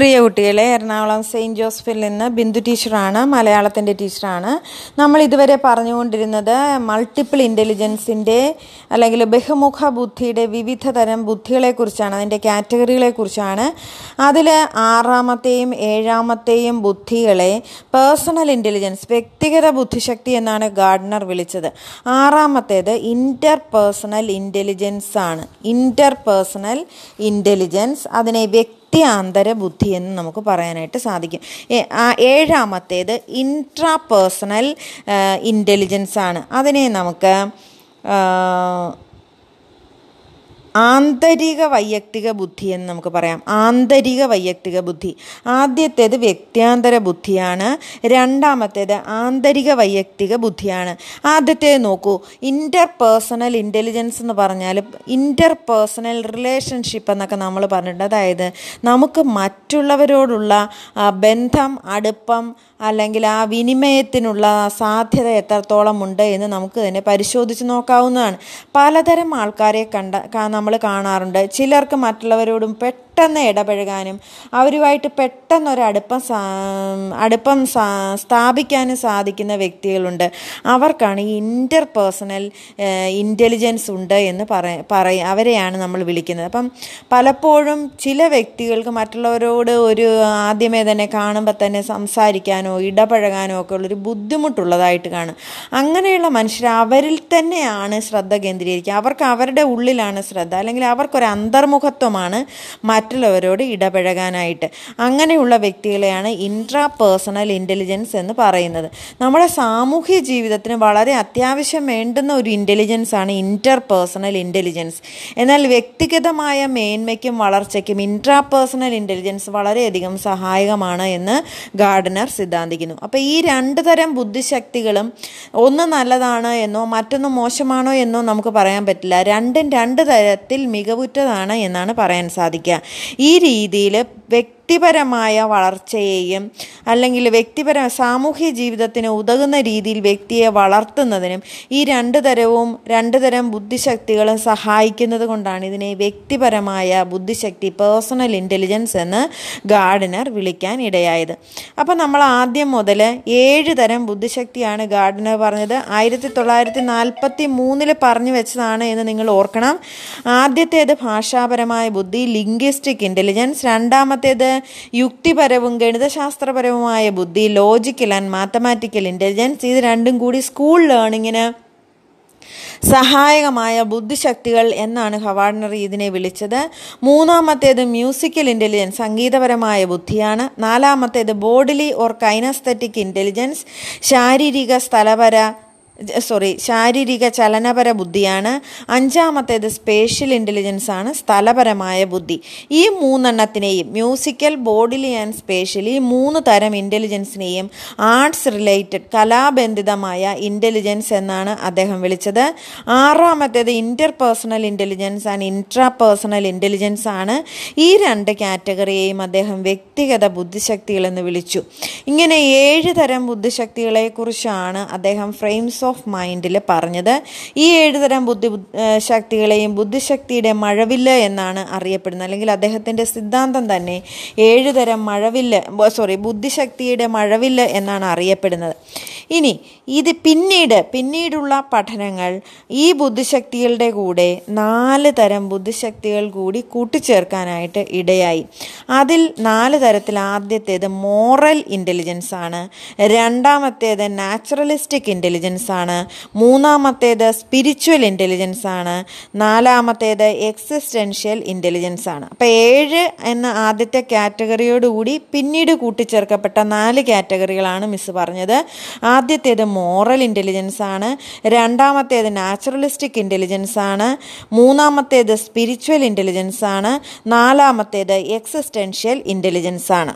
പ്രിയ കുട്ടികളെ എറണാകുളം സെയിന്റ് ജോസഫിൽ നിന്ന് ബിന്ദു ടീച്ചറാണ് മലയാളത്തിന്റെ ടീച്ചറാണ്. നമ്മൾ ഇതുവരെ പറഞ്ഞുകൊണ്ടിരുന്നത് മൾട്ടിപ്പിൾ ഇന്റലിജൻസിന്റെ അല്ലെങ്കിൽ ബഹുമുഖ ബുദ്ധിയുടെ വിവിധ തരം ബുദ്ധികളെക്കുറിച്ചാണ് അതിന്റെ കാറ്റഗറികളെക്കുറിച്ചാണ്. അതിൽ ആറാമത്തെയും ഏഴാമത്തെയും ബുദ്ധികളെ പേഴ്സണൽ ഇന്റലിജൻസ് വ്യക്തിഗത ബുദ്ധിശക്തി എന്നാണ് ഗാർഡനർ വിളിച്ചത്. ആറാമത്തേത് ഇന്റർ പേഴ്സണൽ ഇന്റലിജൻസ് ആണ്. ഇന്റർ പേഴ്സണൽ ഇന്റലിജൻസ് അതിനെ വ്യക്തി വ്യക്തിയാന്തര ബുദ്ധി എന്ന് നമുക്ക് പറയാനായിട്ട് സാധിക്കും. ഏഴാമത്തേത് ഇൻട്രാ പേഴ്സണൽ ഇന്റലിജൻസ് ആണ്. അതിനെ നമുക്ക് ആന്തരിക വൈയക്തിക ബുദ്ധി എന്ന് നമുക്ക് പറയാം. ആന്തരിക വൈയക്തിക ബുദ്ധി. ആദ്യത്തേത് വ്യക്തിയാന്തര ബുദ്ധിയാണ്. രണ്ടാമത്തേത് ആന്തരിക വൈയക്തിക ബുദ്ധിയാണ്. ആദ്യത്തേത് നോക്കൂ. ഇന്റർ പേഴ്സണൽ ഇന്റലിജൻസ് എന്ന് പറഞ്ഞാൽ ഇന്റർ പേഴ്സണൽ റിലേഷൻഷിപ്പ് എന്നൊക്കെ നമ്മൾ പറഞ്ഞിട്ടുണ്ട്. അതായത് നമുക്ക് മറ്റുള്ളവരോടുള്ള ബന്ധം അടുപ്പം അല്ലെങ്കിൽ ആ വിനിമയത്തിനുള്ള സാധ്യത എത്രത്തോളം ഉണ്ട് എന്ന് നമുക്ക് തന്നെ പരിശോധിച്ച് നോക്കാവുന്നതാണ്. പലതരം ആൾക്കാരെ കണ്ട നമ്മൾ കാണാറുണ്ട്. ചിലർക്ക് മറ്റുള്ളവരോടും പെട്ടെന്ന് ഇടപഴകാനും അവരുമായിട്ട് പെട്ടെന്നൊരു അടുപ്പം അടുപ്പം സ്ഥാപിക്കാനും സാധിക്കുന്ന വ്യക്തികളുണ്ട്. അവർക്കാണ് ഈ ഇന്റർ പേഴ്സണൽ ഇന്റലിജൻസ് ഉണ്ട് എന്ന് പറ പറയും അവരെയാണ് നമ്മൾ വിളിക്കുന്നത്. അപ്പം പലപ്പോഴും ചില വ്യക്തികൾക്ക് മറ്റുള്ളവരോട് ഒരു ആദ്യമേ തന്നെ കാണുമ്പോൾ തന്നെ സംസാരിക്കാനോ ഇടപഴകാനോ ഒക്കെ ഉള്ളൊരു ബുദ്ധിമുട്ടുള്ളതായിട്ട് കാണും. അങ്ങനെയുള്ള മനുഷ്യർ അവരിൽ തന്നെയാണ് ശ്രദ്ധ കേന്ദ്രീകരിക്കുക. അവർക്ക് അവരുടെ ഉള്ളിലാണ് ശ്രദ്ധ. അല്ലെങ്കിൽ അവർക്കൊരു അന്തർമുഖത്വമാണ് മറ്റുള്ളവരോട് ഇടപഴകാനായിട്ട്. അങ്ങനെയുള്ള വ്യക്തികളെയാണ് ഇൻട്രാ പേഴ്സണൽ ഇന്റലിജൻസ് എന്ന് പറയുന്നത്. നമ്മുടെ സാമൂഹ്യ ജീവിതത്തിന് വളരെ അത്യാവശ്യം വേണ്ടുന്ന ഒരു ഇന്റലിജൻസ് ആണ് ഇന്റർ പേഴ്സണൽ ഇന്റലിജൻസ് എന്നാൽ വ്യക്തിഗതമായ മേന്മയ്ക്കും വളർച്ചയ്ക്കും ഇൻട്രാ പേഴ്സണൽ ഇന്റലിജൻസ് വളരെയധികം സഹായകമാണ് എന്ന് ഗാർഡനർ സിദ്ധാന്തിക്കുന്നു. അപ്പോൾ ഈ രണ്ട് തരം ബുദ്ധിശക്തികളും ഒന്ന് നല്ലതാണ് എന്നോ മറ്റൊന്ന് മോശമാണോ എന്നോ നമുക്ക് പറയാൻ പറ്റില്ല. രണ്ടും രണ്ട് തരത്തിൽ മികവുറ്റതാണ് എന്നാണ് പറയാൻ സാധിക്കുക. ഈ രീതിയിൽ വ്യക്തിപരമായ വളർച്ചയെയും അല്ലെങ്കിൽ വ്യക്തിപര സാമൂഹ്യ ജീവിതത്തിന് ഉതകുന്ന രീതിയിൽ വ്യക്തിയെ വളർത്തുന്നതിനും ഈ രണ്ട് തരവും രണ്ട് തരം ബുദ്ധിശക്തികളും സഹായിക്കുന്നത് കൊണ്ടാണ് ഇതിനെ വ്യക്തിപരമായ ബുദ്ധിശക്തി പേഴ്സണൽ ഇന്റലിജൻസ് എന്ന് ഗാർഡനർ വിളിക്കാൻ ഇടയായത്. അപ്പോൾ നമ്മൾ ആദ്യം മുതൽ ഏഴ് തരം ബുദ്ധിശക്തിയാണ് ഗാർഡനർ പറഞ്ഞത്. ആയിരത്തി തൊള്ളായിരത്തി നാൽപ്പത്തി മൂന്നിൽ പറഞ്ഞു വെച്ചതാണ് എന്ന് നിങ്ങൾ ഓർക്കണം. ആദ്യത്തേത് ഭാഷാപരമായ ബുദ്ധി ലിംഗ്വിസ്റ്റിക് ഇന്റലിജൻസ് രണ്ടാമത്തേത് യുക്തിപരവും ഗണിതശാസ്ത്രപരവുമായ ബുദ്ധി ലോജിക്കൽ ആൻഡ് മാത്തമാറ്റിക്കൽ ഇന്റലിജൻസ് ഇത് രണ്ടും കൂടി സ്കൂൾ ലേണിങ്ങിന് സഹായകമായ ബുദ്ധിശക്തികൾ എന്നാണ് ഹവാർഡനർ ഇതിനെ വിളിച്ചത്. മൂന്നാമത്തേത് മ്യൂസിക്കൽ ഇന്റലിജൻസ് സംഗീതപരമായ ബുദ്ധിയാണ്. നാലാമത്തേത് ബോഡിലി ഓർ കൈനസ്തറ്റിക് ഇന്റലിജൻസ് ശാരീരിക സ്ഥലപര സോറി ശാരീരിക ചലനപര ബുദ്ധിയാണ്. അഞ്ചാമത്തേത് സ്പേഷ്യൽ ഇന്റലിജൻസ് ആണ് സ്ഥലപരമായ ബുദ്ധി. ഈ മൂന്നെണ്ണത്തിനെയും മ്യൂസിക്കൽ ബോഡിലി ആൻഡ് സ്പേഷ്യൽ ഈ മൂന്ന് തരം ഇന്റലിജൻസിനെയും ആർട്സ് റിലേറ്റഡ് കലാബന്ധിതമായ ഇന്റലിജൻസ് എന്നാണ് അദ്ദേഹം വിളിച്ചത്. ആറാമത്തേത് interpersonal intelligence and intrapersonal intelligence ആണ്. ഈ രണ്ട് കാറ്റഗറിയെയും അദ്ദേഹം വ്യക്തിഗത ബുദ്ധിശക്തികൾ എന്ന് വിളിച്ചു. ഇങ്ങനെ ഏഴ് തരം ബുദ്ധിശക്തികളെക്കുറിച്ചാണ് അദ്ദേഹം ഫ്രെയിംസ് ഓഫ് മൈൻഡിൽ പറഞ്ഞത്. ഈ ഏഴ് തരം ബുദ്ധി ശക്തികളെയും ബുദ്ധിശക്തിയുടെ മഴവില്ല് എന്നാണ് അറിയപ്പെടുന്നത്. അല്ലെങ്കിൽ അദ്ദേഹത്തിന്റെ സിദ്ധാന്തം തന്നെ ഏഴ് തരം മഴവില്ല് സോറി ബുദ്ധിശക്തിയുടെ മഴവില്ല് എന്നാണ് അറിയപ്പെടുന്നത്. ഇനി ഇത് പിന്നീട് പിന്നീടുള്ള പഠനങ്ങൾ ഈ ബുദ്ധിശക്തികളുടെ കൂടെ നാല് തരം ബുദ്ധിശക്തികൾ കൂടി കൂട്ടിച്ചേർക്കാനായിട്ട് ഇടയായി. അതിൽ നാല് തരത്തിൽ ആദ്യത്തേത് മോറൽ ഇന്റലിജൻസ് ആണ് രണ്ടാമത്തേത് നാച്ചുറലിസ്റ്റിക് ഇന്റലിജൻസ് ആണ് മൂന്നാമത്തേത് സ്പിരിച്വൽ ഇന്റലിജൻസ് ആണ് നാലാമത്തേത് എക്സിസ്റ്റൻഷ്യൽ ഇന്റലിജൻസ് ആണ്. അപ്പോൾ ഏഴ് എന്ന ആദ്യത്തെ കാറ്റഗറിയോടുകൂടി പിന്നീട് കൂട്ടിച്ചേർക്കപ്പെട്ട നാല് കാറ്റഗറികളാണ് മിസ് പറഞ്ഞത്. ആദ്യത്തേത് മോറൽ ഇന്റലിജൻസ് ആണ് രണ്ടാമത്തേത് നാച്ചുറലിസ്റ്റിക് ഇന്റലിജൻസ് ആണ് മൂന്നാമത്തേത് സ്പിരിച്വൽ ഇന്റലിജൻസ് ആണ് നാലാമത്തേത് എക്സിസ്റ്റൻഷ്യൽ ഇന്റലിജൻസ് ആണ്